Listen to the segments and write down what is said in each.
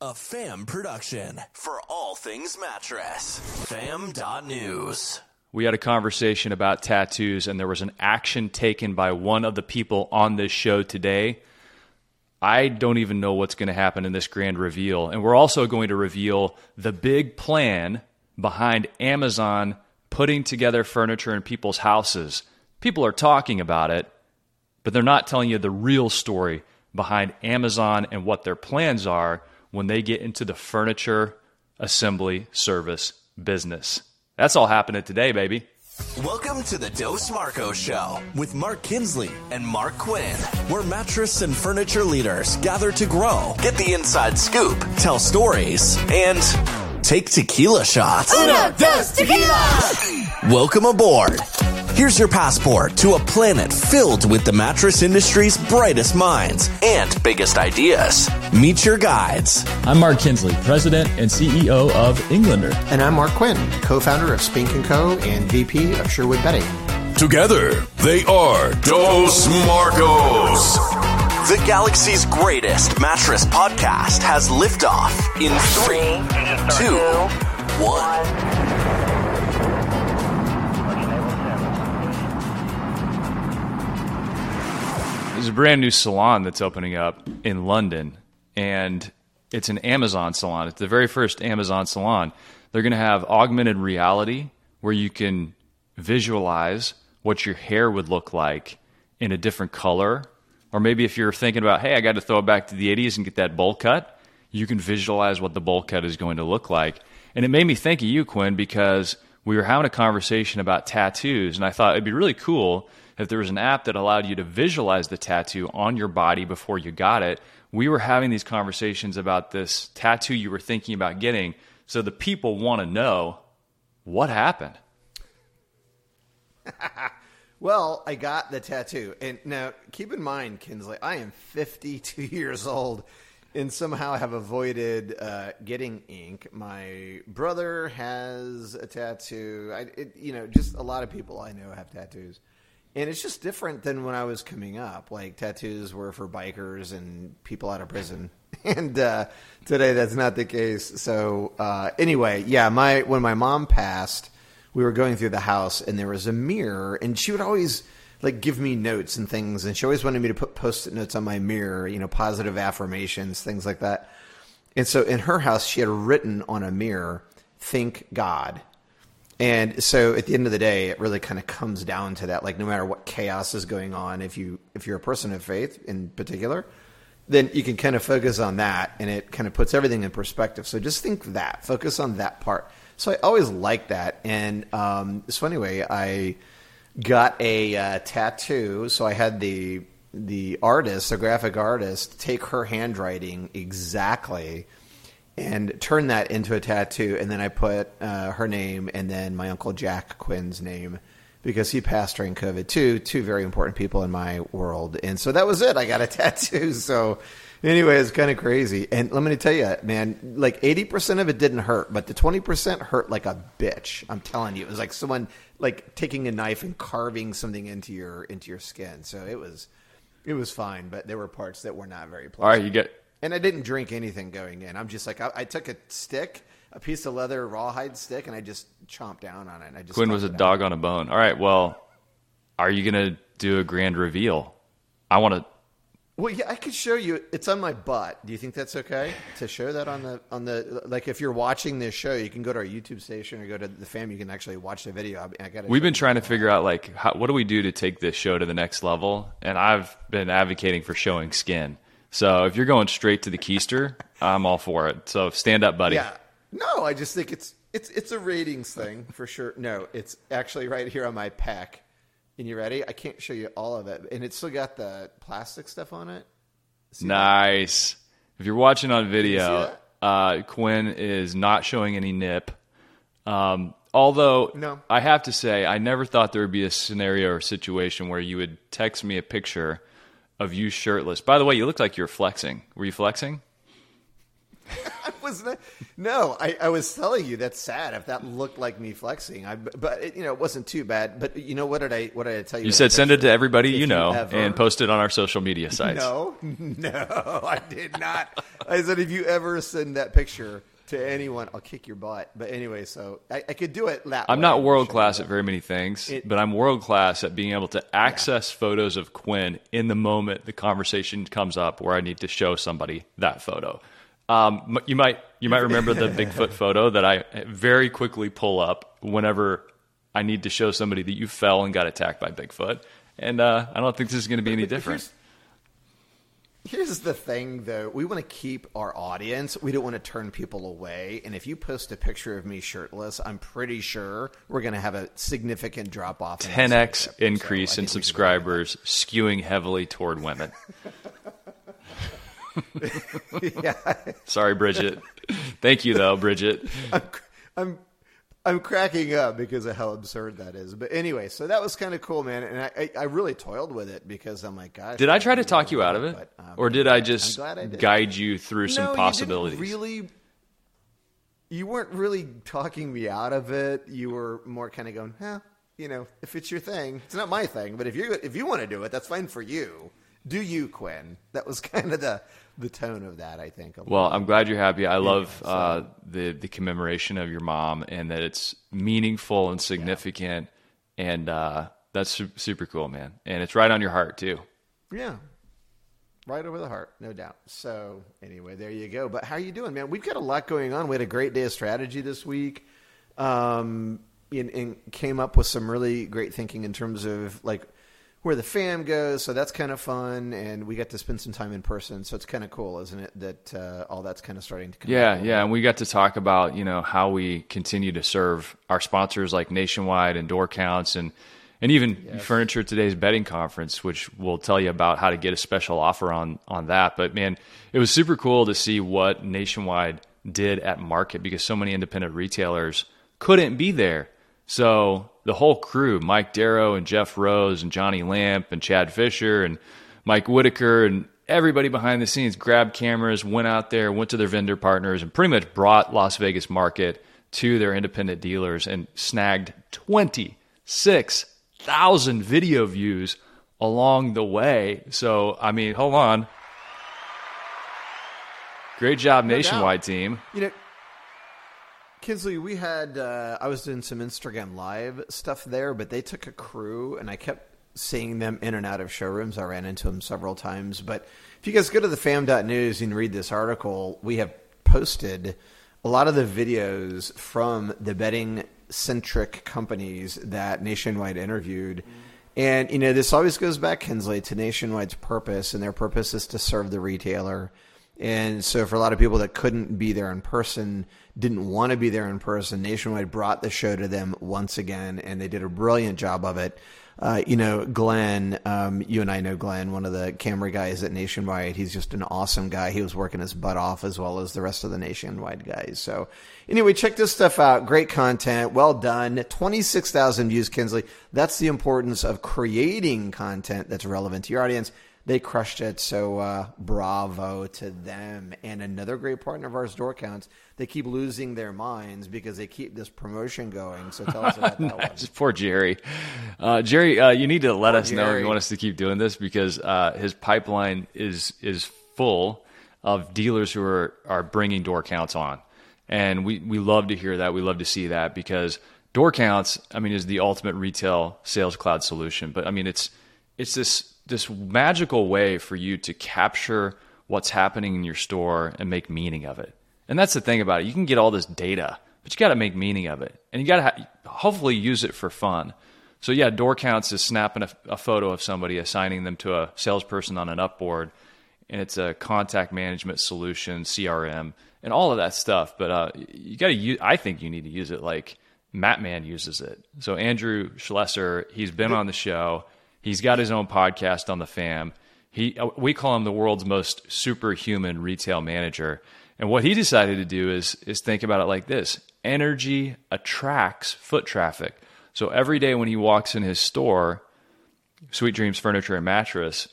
A fam production for all things mattress. Fam.news. We had a conversation about tattoos, and there was an action taken by one of the people on this show today. I don't even know what's going to happen in this grand reveal. And we're also going to reveal the big plan behind Amazon putting together furniture in people's houses. People are talking about it, but they're not telling you the real story behind Amazon and what their plans are when they get into the furniture assembly service business. That's all happening today, baby. Welcome to the Dos Marco Show with Mark Kinsley and Mark Quinn, where mattress and furniture leaders gather to grow, get the inside scoop, tell stories, and take tequila shots. Uno, dos, tequila! Welcome aboard. Here's your passport to a planet filled with the mattress industry's brightest minds and biggest ideas. Meet your guides. I'm Mark Kinsley, President and CEO of Englander. And I'm Mark Quinn, co-founder of Spink & Co. and VP of Sherwood Bedding. Together, they are Dos Marcos. The galaxy's greatest mattress podcast has liftoff in three, two, one. Brand new salon that's opening up in London, and it's an Amazon salon. It's the very first Amazon salon. They're going to have augmented reality where you can visualize what your hair would look like in a different color. Or maybe if you're thinking about, hey, I got to throw it back to the 80s and get that bowl cut, you can visualize what the bowl cut is going to look like. And it made me think of you, Quinn, because we were having a conversation about tattoos, and I thought it'd be really cool if there was an app that allowed you to visualize the tattoo on your body before you got it, we were having these conversations about this tattoo you were thinking about getting. So the people want to know what happened. well, I got the tattoo. And now keep in mind, Kinsley, I am 52 years old and somehow have avoided uh, getting ink. My brother has a tattoo. I, it, you know, just a lot of people I know have tattoos and it's just different than when I was coming up. Like tattoos were for bikers and people out of prison, and uh, today that's not the case. So uh, anyway, yeah, my when my mom passed, we were going through the house and there was a mirror, and she would always like give me notes and things, and she always wanted me to put post-it notes on my mirror, you know, positive affirmations, things like that. And so in her house, she had written on a mirror, "Thank God." And so at the end of the day, it really kind of comes down to that. Like no matter what chaos is going on, if you if you're a person of faith in particular, then you can kind of focus on that and it kind of puts everything in perspective. So just think that, focus on that part. So I always like that. And um, so anyway, I got a uh, tattoo. So I had the the artist, the graphic artist, take her handwriting exactly and turned that into a tattoo. And then I put uh, her name and then my uncle Jack Quinn's name because he passed during COVID too. Two very important people in my world, and so that was it. I got a tattoo. So anyway, it's kind of crazy. And let me tell you, man, like eighty percent of it didn't hurt, but the twenty percent hurt like a bitch. I'm telling you, it was like someone like taking a knife and carving something into your into your skin. So it was. It was fine, but there were parts that were not very pleasant. All right, you get and I didn't drink anything going in. I'm just like I, I, took a stick, a piece of leather rawhide stick, and I just chomped down on it. I just Quinn was a dog on a bone. All right, well, are you gonna do a grand reveal? I want to. Well, yeah, I could show you. It's on my butt. Do you think that's okay to show that on the on the like? If you're watching this show, you can go to our YouTube station or go to the fam. You can actually watch the video. I, I got. We've been trying to figure out like how, what do we do to take this show to the next level, and I've been advocating for showing skin. So if you're going straight to the keister, I'm all for it. So stand up, buddy. Yeah. No, I just think it's it's it's a ratings thing for sure. No, it's actually right here on my pack. And you ready? I can't show you all of it, and it's still got the plastic stuff on it. See nice. That? If you're watching on video, uh, Quinn is not showing any nip. Um, although, no. I have to say, I never thought there would be a scenario or situation where you would text me a picture of you shirtless. By the way, you look like you're flexing. Were you flexing? I was not, no. I, I was telling you that's sad. If that looked like me flexing, I but it, you know it wasn't too bad. But you know what did I what did I tell you? You said send it to everybody you know ever- and post it on our social media sites. No, no, I did not. I said if you ever send that picture to anyone, I'll kick your butt. But anyway, so I, I could do it that I'm way. not world class at very many things, It- but I'm world class at being able to access photos of Quinn in the moment the conversation comes up where I need to show somebody that photo. Um, you might you might remember the Bigfoot photo that I very quickly pull up whenever I need to show somebody that you fell and got attacked by Bigfoot, and uh, I don't think this is going to be any different. Here's, the thing, though. We want to keep our audience. We don't want to turn people away. And if you post a picture of me shirtless, I'm pretty sure we're going to have a significant drop off. in 10x listenership. So increase in subscribers, skewing heavily toward women. yeah, Sorry, Bridget. Thank you, though, Bridget. I'm I'm cracking up because of how absurd that is. But anyway, so that was kind of cool, man. And I, I, I really toiled with it because I'm like, gosh. Did I try to talk you out of it, But, or did I just I did. guide you through no, some possibilities? Really, you weren't really talking me out of it. You were more kind of going, huh, you know, if it's your thing, it's not my thing. But if you if you want to do it, that's fine for you. Do you, Quinn? That was kind of the the tone of that. I think. Well, I'm glad you're happy. I love uh, the the commemoration of your mom, and that it's meaningful and significant, and uh, that's su- super cool, man. And it's right on your heart too. Yeah. Right over the heart, no doubt. So anyway, there you go. But how are you doing, man? We've got a lot going on. We had a great day of strategy this week. Um, and, and came up with some really great thinking in terms of like where the fam goes. So that's kind of fun, and we got to spend some time in person. So it's kind of cool, isn't it? That uh, all that's kind of starting to come. Yeah, back. yeah, and we got to talk about you know how we continue to serve our sponsors like Nationwide and Door Counts and and even Furniture Today's Bedding Conference, which will tell you about how to get a special offer on on that. But man, it was super cool to see what Nationwide did at market because so many independent retailers couldn't be there. So the whole crew, Mike Darrow and Jeff Rose and Johnny Lamp and Chad Fisher and Mike Whitaker and everybody behind the scenes grabbed cameras, went out there, went to their vendor partners, and pretty much brought Las Vegas market to their independent dealers and snagged 26,000 video views along the way. So, I mean, hold on. Great job, Nationwide team. You know, Kinsley, we had uh, I was doing some Instagram live stuff there, but they took a crew, and I kept seeing them in and out of showrooms. I ran into them several times. But if you guys go to the fam.news and read this article, we have posted a lot of the videos from the bedding centric companies that Nationwide interviewed. And, you know, this always goes back, Kinsley, to Nationwide's purpose, and their purpose is to serve the retailer. And so, for a lot of people that couldn't be there in person, didn't want to be there in person, Nationwide brought the show to them once again, and they did a brilliant job of it. Uh, you know, Glenn, um, you and I know Glenn, one of the camera guys at Nationwide. He's just an awesome guy. He was working his butt off as well as the rest of the Nationwide guys. So, anyway, check this stuff out. Great content. Well done. 26,000 views, Kinsley. That's the importance of creating content that's relevant to your audience they crushed it. So uh, bravo to them. And another great partner of ours, Door Counts. They keep losing their minds because they keep this promotion going. So tell us about that one. Poor Jerry. Uh, Jerry, uh, you need to let us know if you want us to keep doing this because uh, his pipeline is is full of dealers who are, are bringing door counts on. And we, we love to hear that. We love to see that because door counts, I mean, is the ultimate retail sales cloud solution. But I mean, it's it's this this magical way for you to capture what's happening in your store and make meaning of it. And that's the thing about it. You can get all this data, but you got to make meaning of it, and you got to ha- hopefully use it for fun. So yeah, door counts is snapping a, a photo of somebody, assigning them to a salesperson on an upboard, and it's a contact management solution, CRM, and all of that stuff. But uh, you got to use. I think you need to use it like Mattman uses it. So Andrew Schlesser, he's been on the show. He's got his own podcast on the fam. He uh, we call him the world's most superhuman retail manager. And what he decided to do is is think about it like this. Energy attracts foot traffic. So every day when he walks in his store, Sweet Dreams Furniture and Mattress,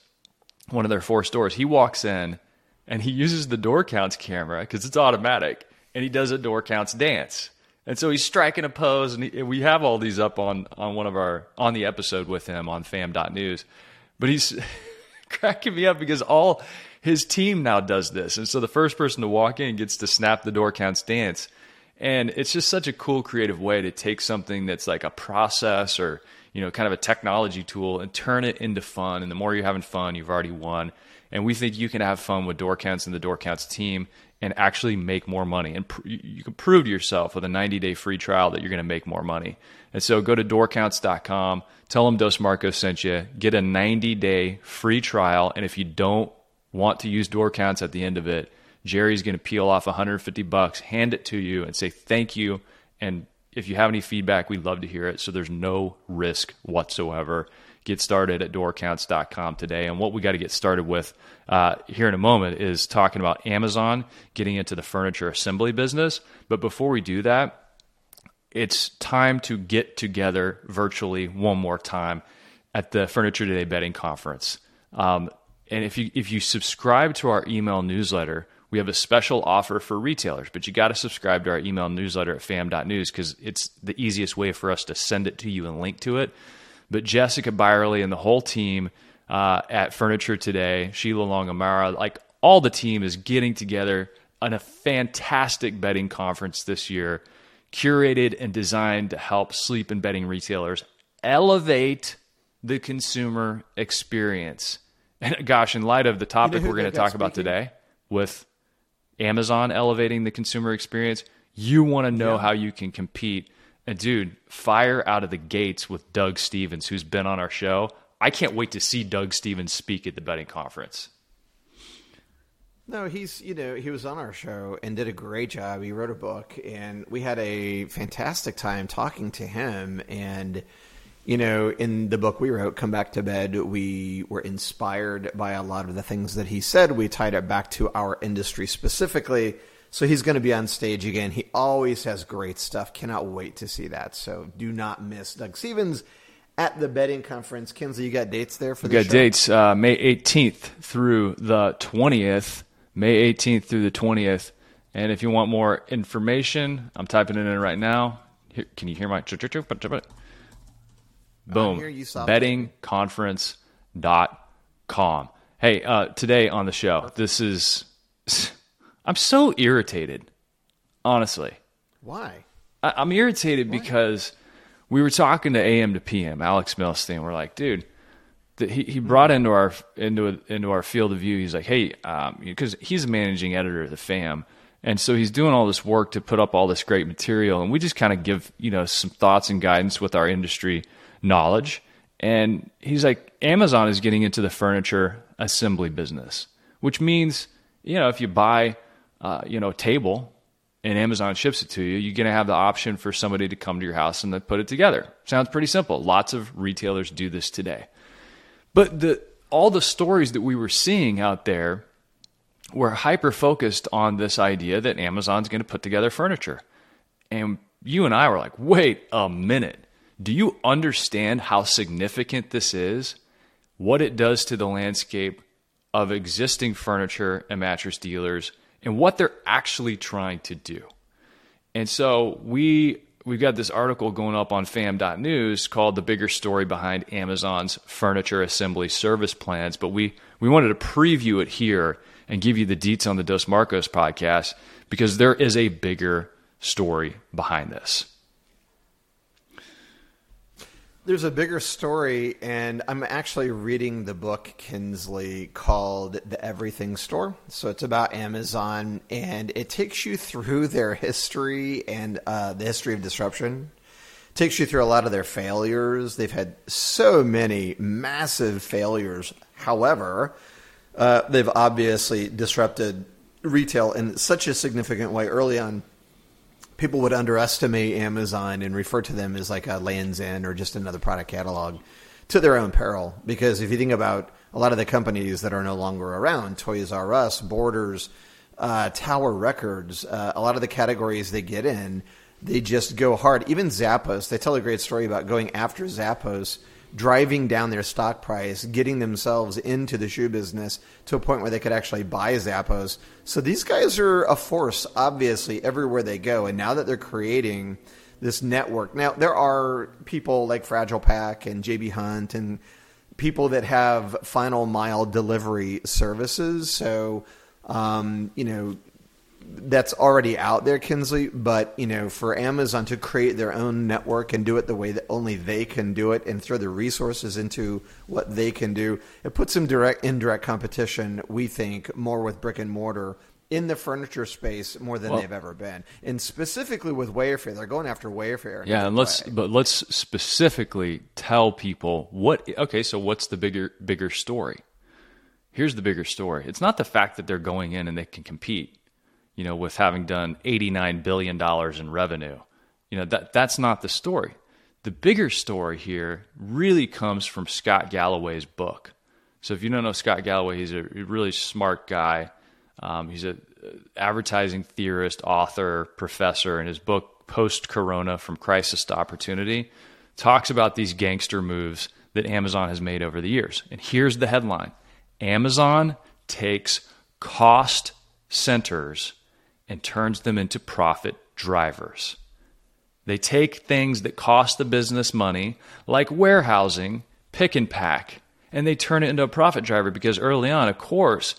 one of their four stores, he walks in and he uses the door counts camera because it's automatic, and he does a door counts dance. And so he's striking a pose, and he, we have all these up on on one of our on the episode with him on fam.news. But he's cracking me up because all his team now does this, and so the first person to walk in gets to snap the door counts dance. And it's just such a cool, creative way to take something that's like a process or you know kind of a technology tool and turn it into fun. And the more you're having fun, you've already won. And we think you can have fun with Door Counts and the Door Counts team and actually make more money. And pr- you can prove to yourself with a 90 day free trial that you're going to make more money. And so go to doorcounts.com, tell them Dos Marcos sent you, get a 90 day free trial. And if you don't want to use Door Counts at the end of it, Jerry's going to peel off 150 bucks, hand it to you, and say thank you. And if you have any feedback, we'd love to hear it. So there's no risk whatsoever. Get started at doorcounts.com today. And what we got to get started with uh, here in a moment is talking about Amazon getting into the furniture assembly business. But before we do that, it's time to get together virtually one more time at the Furniture Today Bedding Conference. Um, and if you if you subscribe to our email newsletter, we have a special offer for retailers, but you got to subscribe to our email newsletter at fam.news because it's the easiest way for us to send it to you and link to it. But Jessica Byerly and the whole team uh, at Furniture Today, Sheila Longamara, like all the team is getting together on a fantastic Bedding Conference this year, curated and designed to help sleep and bedding retailers elevate the consumer experience. And gosh, in light of the topic we're going to talk about today with Amazon elevating the consumer experience, you want to know how you can compete. And dude, fire out of the gates with Doug Stephens, who's been on our show. I can't wait to see Doug Stephens speak at the Bedding Conference. No, he's you know he was on our show and did a great job. He wrote a book, and we had a fantastic time talking to him. And you know, in the book we wrote, "Come Back to Bed," we were inspired by a lot of the things that he said. We tied it back to our industry specifically. So he's going to be on stage again. He always has great stuff. Cannot wait to see that. So do not miss Doug Stephens at the Bedding Conference. Kinsley, you got dates there for We the got show? dates uh, May 18th through the 20th. May 18th through the 20th. And if you want more information, I'm typing it in right now. Here, can you hear my? Boom. hear you soft Beddingconference.com. Hey, uh, today on the show, this is. I'm so irritated, honestly. Why? I- I'm irritated because we were talking to AM to PM, Alex Milstein. We're like, dude, that he, he brought hmm. into our into into our field of view. He's like, hey, um, because he's a managing editor of the FAM, and so he's doing all this work to put up all this great material, and we just kind of give you know some thoughts and guidance with our industry knowledge. And he's like, Amazon is getting into the furniture assembly business, which means you know if you buy uh, you know table and Amazon ships it to you, you're going to have the option for somebody to come to your house and then put it together. Sounds pretty simple. Lots of retailers do this today. But the all the stories that we were seeing out there were hyper focused on this idea that Amazon's going to put together furniture. And you and I were like, "Wait a minute. Do you understand how significant this is? What it does to the landscape of existing furniture and mattress dealers and what they're actually trying to do?" And so we we've got this article going up on fam.news called the bigger story behind Amazon's furniture assembly service plans, but we we wanted to preview it here and give you the deets on the Dos Marcos podcast because there is a bigger story behind this. There's a bigger story, and I'm actually reading the book Kinsley called The Everything Store. So it's about Amazon, and it takes you through their history and uh, the history of disruption. takes you through a lot of their failures. They've had so many massive failures. However, uh, they've obviously disrupted retail in such a significant way early on people would underestimate Amazon and refer to them as like a Lands End or just another product catalog to their own peril. Because if you think about a lot of the companies that are no longer around, Toys R Us, Borders, uh, Tower Records, uh, a lot of the categories they get in, they just go hard. Even Zappos, they tell a great story about going after Zappos driving down their stock price, getting themselves into the shoe business to a point where they could actually buy Zappos. So these guys are a force, obviously, everywhere they go. And now that they're creating this network, now there are people like FragilePAK and JB Hunt and people that have final mile delivery services. So, um, you know, that's already out there, Kinsley. But you know, for Amazon to create their own network and do it the way that only they can do it, and throw the resources into what they can do, it puts them direct indirect competition. We think more with brick and mortar in the furniture space more than Well- they've ever been, and specifically with Wayfair, they're going after Wayfair. Yeah, and let's way. but let's specifically tell people what okay, so what's the bigger bigger story? Here's the bigger story. It's not the fact that they're going in and they can compete, you know, with having done 89 billion dollars in revenue. You know, that that's not the story. The bigger story here really comes from Scott Galloway's book. So if you don't know Scott Galloway, he's a really smart guy. Um, he's an advertising theorist, author, professor, and his book Post Corona from Crisis to Opportunity talks about these gangster moves that Amazon has made over the years. And here's the headline Amazon takes cost centers and turns them into profit drivers. They take things that cost the business money, like warehousing, pick and pack, and they turn it into a profit driver because early on, of course,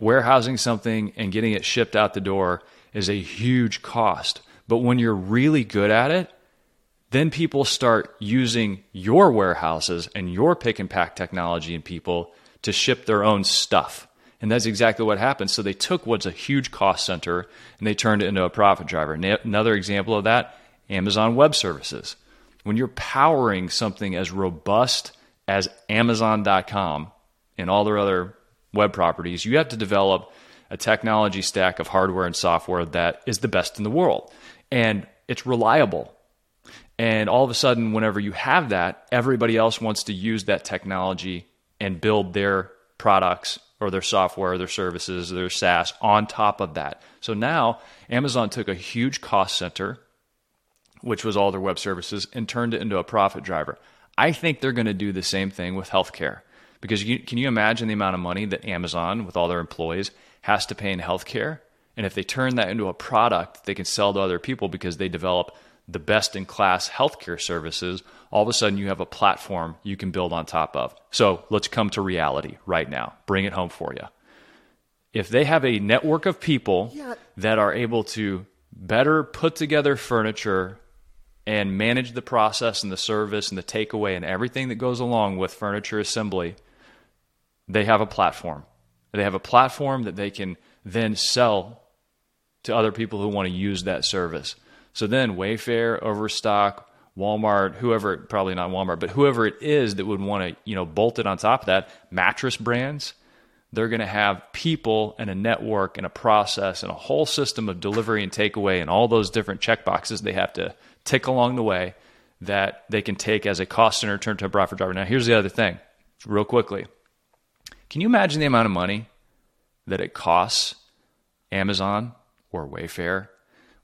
warehousing something and getting it shipped out the door is a huge cost. But when you're really good at it, then people start using your warehouses and your pick and pack technology and people to ship their own stuff. And that's exactly what happened. So they took what's a huge cost center and they turned it into a profit driver. Another example of that Amazon Web Services. When you're powering something as robust as Amazon.com and all their other web properties, you have to develop a technology stack of hardware and software that is the best in the world. And it's reliable. And all of a sudden, whenever you have that, everybody else wants to use that technology and build their products or their software, their services, their SaaS on top of that. So now Amazon took a huge cost center, which was all their web services, and turned it into a profit driver. I think they're going to do the same thing with healthcare. Because you, can you imagine the amount of money that Amazon, with all their employees, has to pay in healthcare? And if they turn that into a product they can sell to other people because they develop the best in class healthcare services, all of a sudden you have a platform you can build on top of. So let's come to reality right now. Bring it home for you. If they have a network of people Yeah. that are able to better put together furniture and manage the process and the service and the takeaway and everything that goes along with furniture assembly, they have a platform. They have a platform that they can then sell to other people who want to use that service. So then Wayfair, Overstock, Walmart, whoever, probably not Walmart, but whoever it is that would want to, you know, bolt it on top of that, mattress brands, they're going to have people and a network and a process and a whole system of delivery and takeaway and all those different check boxes they have to tick along the way that they can take as a cost center turn to a profit driver. Now, here's the other thing, real quickly. Can you imagine the amount of money that it costs Amazon or Wayfair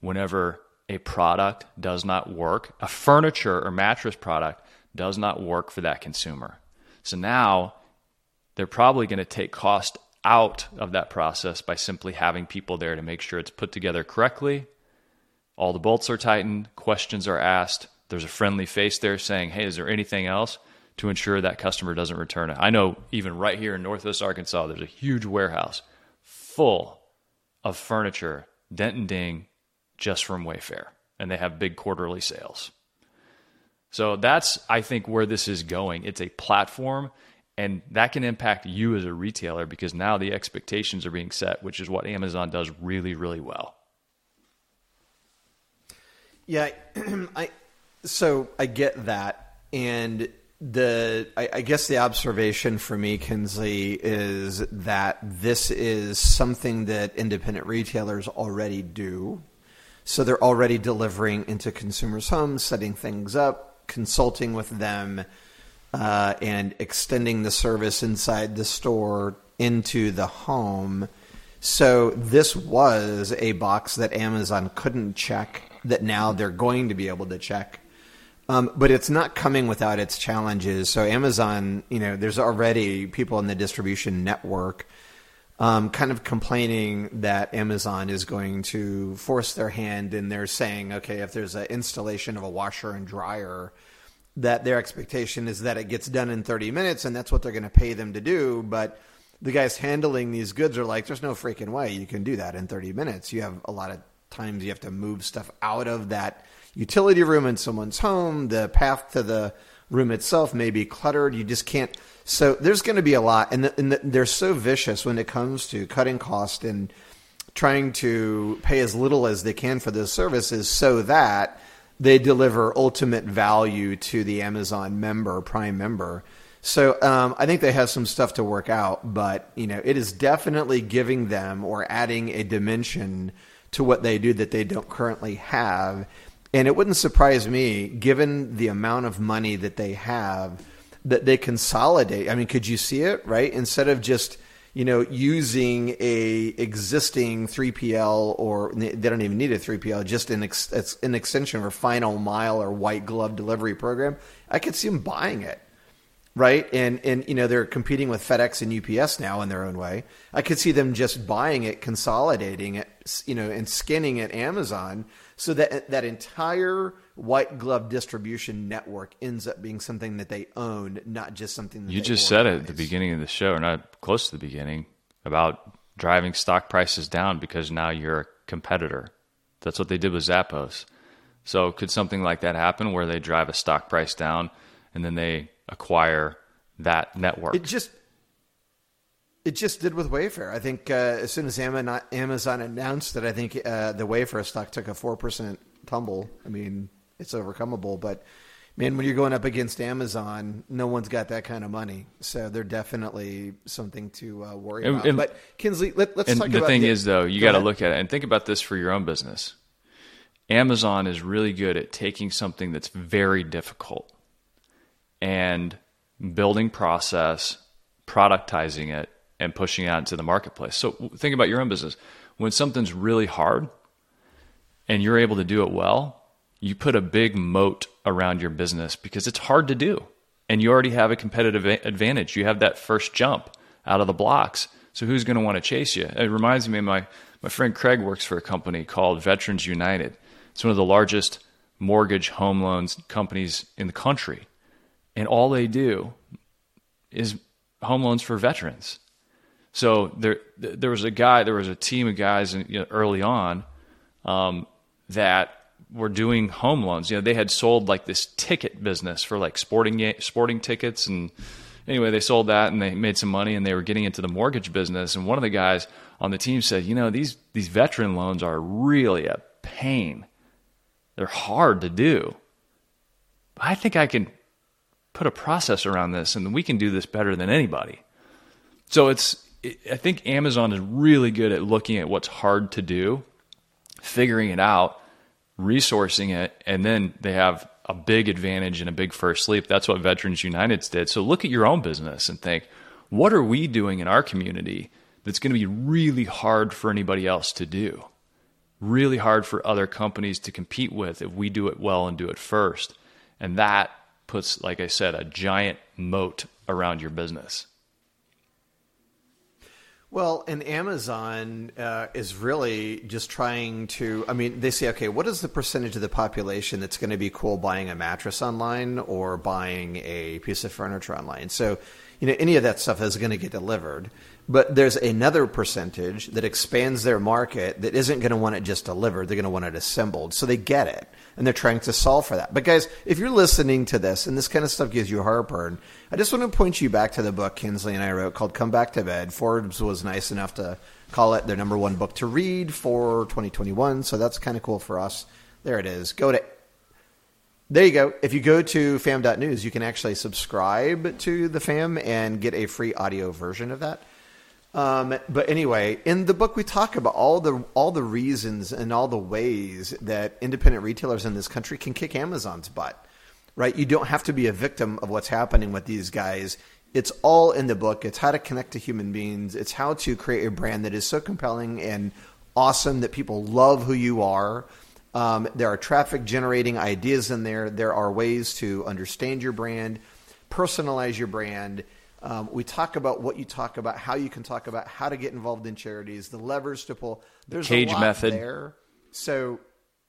whenever a product does not work, a furniture or mattress product does not work for that consumer? So now they're probably going to take cost out of that process by simply having people there to make sure it's put together correctly. All the bolts are tightened, questions are asked. There's a friendly face there saying, Hey, is there anything else to ensure that customer doesn't return it? I know even right here in Northwest Arkansas, there's a huge warehouse full of furniture, dent and ding, just from Wayfair. And they have big quarterly sales. So that's, I think, where this is going. It's a platform, and that can impact you as a retailer because now the expectations are being set, which is what Amazon does really, really well. Yeah, I so I get that, and the I, I guess the observation for me, Kinsley, is that this is something that independent retailers already do. So they're already delivering into consumers' homes, setting things up, consulting with them, uh, and extending the service inside the store into the home. So this was a box that Amazon couldn't check that now they're going to be able to check. Um, but it's not coming without its challenges. So Amazon, you know, there's already people in the distribution network um, kind of complaining that Amazon is going to force their hand, and they're saying, okay, if there's an installation of a washer and dryer, that their expectation is that it gets done in 30 minutes, and that's what they're going to pay them to do. But the guys handling these goods are like, there's no freaking way you can do that in 30 minutes. You have a lot of times you have to move stuff out of that utility room in someone's home. The path to the room itself may be cluttered. You just can't so there's going to be a lot, and, the, and the, they're so vicious when it comes to cutting cost and trying to pay as little as they can for those services, so that they deliver ultimate value to the Amazon member, Prime member. So um, I think they have some stuff to work out, but you know it is definitely giving them or adding a dimension to what they do that they don't currently have. And it wouldn't surprise me, given the amount of money that they have, that they consolidate. I mean, could you see it right instead of just you know using a existing 3PL or they don't even need a 3PL, just an ex, an extension or final mile or white glove delivery program. I could see them buying it. Right and and you know they're competing with FedEx and UPS now in their own way. I could see them just buying it, consolidating it, you know, and skinning it Amazon so that that entire white glove distribution network ends up being something that they own, not just something that you just said it at the beginning of the show, or not close to the beginning, about driving stock prices down because now you're a competitor. That's what they did with Zappos. So could something like that happen where they drive a stock price down and then they acquire that network? It just it just did with Wayfair. I think uh, as soon as Amazon announced that, I think uh, the Wayfair stock took a four percent tumble. I mean, it's overcomable, but man, when you're going up against Amazon, no one's got that kind of money, so they're definitely something to uh, worry and, about. And, but Kinsley, let, us talk the about thing the, thing is though, you got to look at it and think about this for your own business. Amazon is really good at taking something that's very difficult and building process, productizing it, and pushing out into the marketplace. So think about your own business. When something's really hard and you're able to do it well, you put a big moat around your business because it's hard to do. And you already have a competitive advantage. You have that first jump out of the blocks. So who's going to want to chase you? It reminds me of my, my friend Craig works for a company called Veterans United. It's one of the largest mortgage home loans companies in the country. And all they do is home loans for veterans. So there, there was a guy, there was a team of guys you know, early on um, that were doing home loans. You know, they had sold like this ticket business for like sporting sporting tickets, and anyway, they sold that and they made some money, and they were getting into the mortgage business. And one of the guys on the team said, you know, these these veteran loans are really a pain. They're hard to do. I think I can put a process around this, and we can do this better than anybody. So it's I think Amazon is really good at looking at what's hard to do, figuring it out, resourcing it, and then they have a big advantage and a big first leap. That's what Veterans United did. So look at your own business and think, what are we doing in our community that's going to be really hard for anybody else to do? Really hard for other companies to compete with if we do it well and do it first. And that puts, like I said, a giant moat around your business. Well, and Amazon uh, is really just trying to. I mean, they say, okay, what is the percentage of the population that's going to be cool buying a mattress online or buying a piece of furniture online? So, you know, any of that stuff is going to get delivered. But there's another percentage that expands their market that isn't going to want it just delivered. They're going to want it assembled. So they get it and they're trying to solve for that. But guys, if you're listening to this and this kind of stuff gives you heartburn, I just want to point you back to the book Kinsley and I wrote called Come Back to Bed. Forbes was nice enough to call it their number one book to read for 2021. So that's kind of cool for us. There it is. Go to there you go. If you go to fam.news, you can actually subscribe to the fam and get a free audio version of that. Um, but anyway, in the book we talk about all the all the reasons and all the ways that independent retailers in this country can kick Amazon's butt. Right? You don't have to be a victim of what's happening with these guys. It's all in the book. It's how to connect to human beings. It's how to create a brand that is so compelling and awesome that people love who you are. Um, there are traffic generating ideas in there. There are ways to understand your brand, personalize your brand. Um, we talk about what you talk about, how you can talk about how to get involved in charities, the levers to pull. There's Cage a lot method. there. So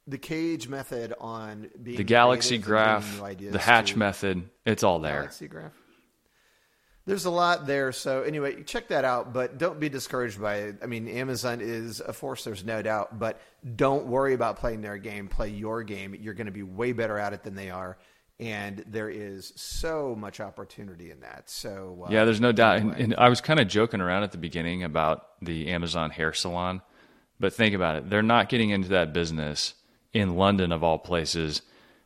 the cage method on being The galaxy creative and bringing graph, the hatch method, it's all there. Galaxy graph. There's a lot there. So anyway, check that out. But don't be discouraged by it. I mean, Amazon is a force. There's no doubt. But don't worry about playing their game. Play your game. You're going to be way better at it than they are. And there is so much opportunity in that. So uh, Yeah, there's no doubt. And, and I was kind of joking around at the beginning about the Amazon hair salon, but think about it. They're not getting into that business in London, of all places,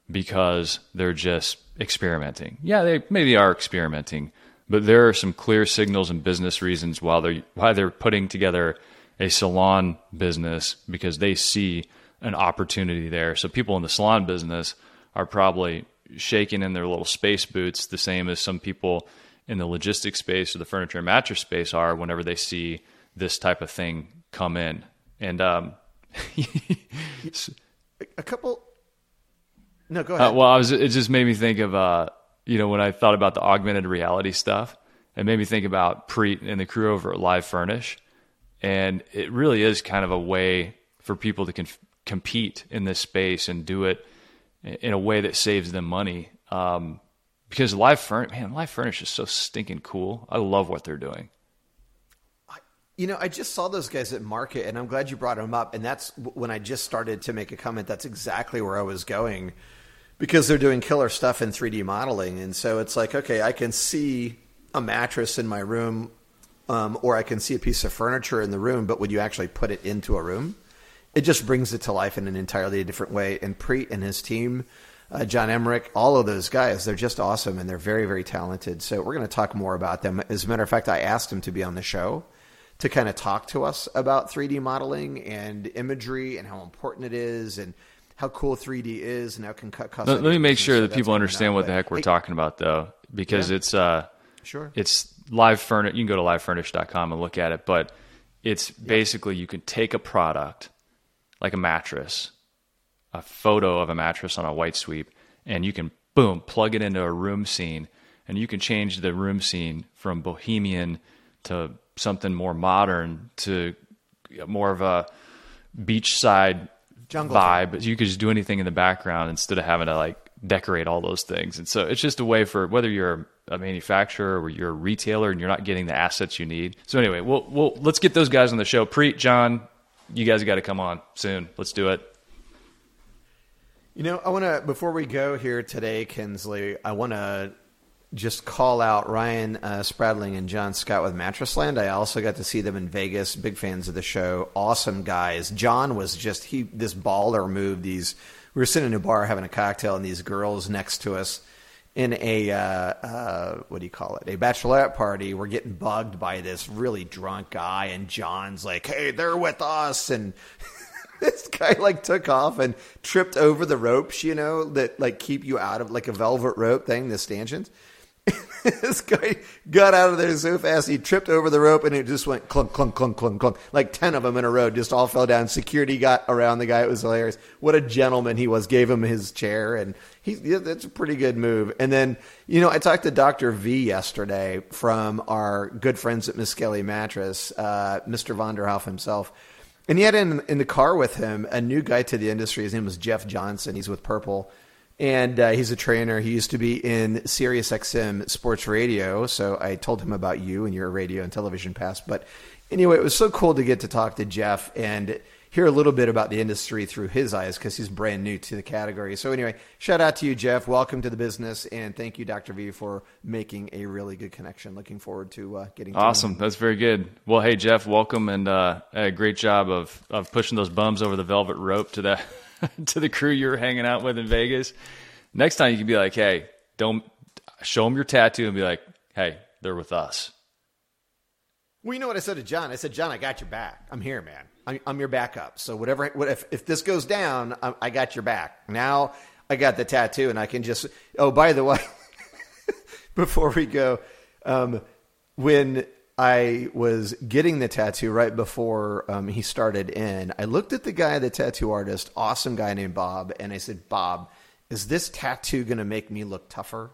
because they're just experimenting. Yeah, they maybe are experimenting, but there are some clear signals and business reasons why they're why they're putting together a salon business because they see an opportunity there. So people in the salon business are probably shaking in their little space boots, the same as some people in the logistics space or the furniture and mattress space are whenever they see this type of thing come in. And um, a couple. No, go ahead. uh, well, I was it just made me think of uh, you know when I thought about the augmented reality stuff, it made me think about Preet and the crew over at Live Furnish, and it really is kind of a way for people to con- compete in this space and do it in a way that saves them money. Um, because Live Furnish, man, Live Furnish is so stinking cool. I love what they're doing. You know, I just saw those guys at Market, and I'm glad you brought them up. And that's when I just started to make a comment. That's exactly where I was going because they're doing killer stuff in 3D modeling. And so it's like, okay, I can see a mattress in my room, um, or I can see a piece of furniture in the room, but would you actually put it into a room? It just brings it to life in an entirely different way. And Preet and his team, uh, John Emmerich, all of those guys, they're just awesome and they're very, very talented. So we're going to talk more about them. As a matter of fact, I asked him to be on the show to kind of talk to us about 3D modeling and imagery and how important it is and how cool 3D is and how it can cut costs. Let, let me make sure So that people understand what the heck we're hey, talking about, though, because Yeah. it's uh, Sure. it's live furnish. You can go to livefurnish.com and look at it, but it's basically you can take a product like a mattress, a photo of a mattress on a white sweep, and you can boom plug it into a room scene, and you can change the room scene from bohemian to something more modern to more of a beachside Jungle vibe. You could just do anything in the background instead of having to like decorate all those things. And so it's just a way for whether you're a manufacturer or you're a retailer and you're not getting the assets you need. So anyway, we'll, we'll let's get those guys on the show. Preet, John, you guys got to come on soon. Let's do it. You know, I want to before we go here today, Kinsley. I want to just call out Ryan uh, Spradling and John Scott with Mattressland. I also got to see them in Vegas. Big fans of the show. Awesome guys. John was just he this baller move. These we were sitting in a bar having a cocktail, and these girls next to us in a uh, uh, what do you call it? A bachelorette party. We're getting bugged by this really drunk guy, and John's like, "Hey, they're with us," and this guy like took off and tripped over the ropes, you know, that like keep you out of like a velvet rope thing, the stanchions. this guy got out of there so fast he tripped over the rope and it just went clunk clunk clunk clunk clunk. Like 10 of them in a row just all fell down. Security got around the guy. It was hilarious. What a gentleman he was. Gave him his chair and he that's a pretty good move. And then you know i talked to dr v yesterday from our good friends at miss kelly mattress uh, mr vonderhoff himself. And he had in in the car with him a new guy to the industry. His name was Jeff Johnson. He's with Purple, and uh, he's a trainer. He used to be in Sirius XM Sports Radio. So I told him about you and your radio and television past. But anyway, it was so cool to get to talk to Jeff and hear a little bit about the industry through his eyes because he's brand new to the category. So anyway, shout out to you, Jeff. Welcome to the business, and thank you, Dr. V, for making a really good connection. Looking forward to uh, getting to Awesome. That's very good. Well, hey Jeff, welcome and uh, a great job of of pushing those bums over the velvet rope to the to the crew you were hanging out with in Vegas. Next time you can be like, hey, don't show them your tattoo and be like, hey, they're with us. Well, you know what I said to John? I said, John, I got your back. I'm here, man. I'm, I'm your backup. So whatever, what if if this goes down, I, I got your back. Now I got the tattoo, and I can just. Oh, by the way, before we go, um, when I was getting the tattoo right before um, he started in. I looked at the guy, the tattoo artist, awesome guy named Bob, and I said, Bob, is this tattoo going to make me look tougher?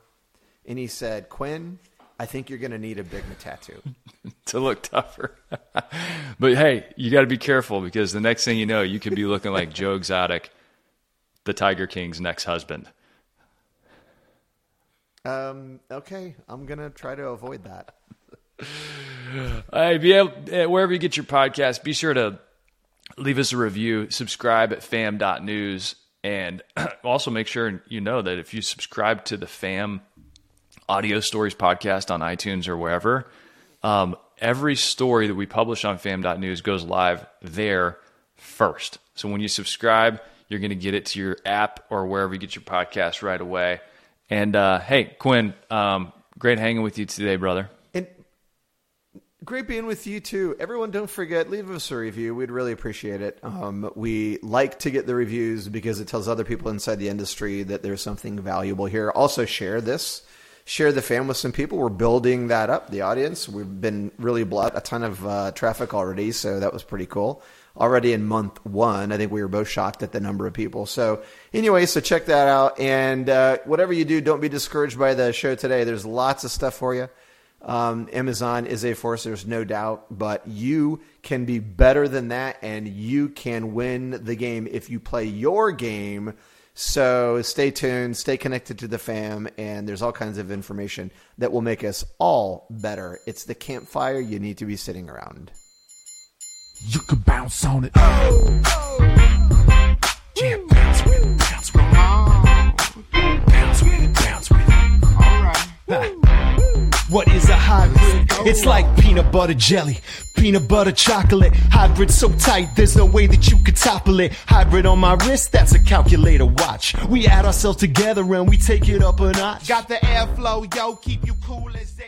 And he said, Quinn, I think you're going to need a big tattoo. to look tougher. but hey, you got to be careful because the next thing you know, you could be looking like Joe Exotic, the Tiger King's next husband. Um, okay, I'm going to try to avoid that. Hey, be able, eh, wherever you get your podcast, be sure to leave us a review, subscribe at fam.news, and also make sure you know that if you subscribe to the fam audio stories podcast on iTunes or wherever, um, every story that we publish on fam.news goes live there first. So when you subscribe, you're going to get it to your app or wherever you get your podcast right away. And uh, hey, Quinn, um, great hanging with you today, brother. Great being with you too. Everyone, don't forget, leave us a review. We'd really appreciate it. Um, we like to get the reviews because it tells other people inside the industry that there's something valuable here. Also, share this share the fan with some people. We're building that up, the audience. We've been really blessed, a ton of uh, traffic already, so that was pretty cool. Already in month one, I think we were both shocked at the number of people. So, anyway, so check that out. And uh, whatever you do, don't be discouraged by the show today. There's lots of stuff for you. Um, Amazon is a force, there's no doubt, but you can be better than that, and you can win the game if you play your game so stay tuned, stay connected to the fam, and there's all kinds of information that will make us all better. It's the campfire you need to be sitting around. You can bounce on it. Oh, oh. Yeah, What is a hybrid? It's like peanut butter jelly, peanut butter chocolate. Hybrid so tight, there's no way that you could topple it. Hybrid on my wrist, that's a calculator watch. We add ourselves together and we take it up a notch. Got the airflow, yo, keep you cool as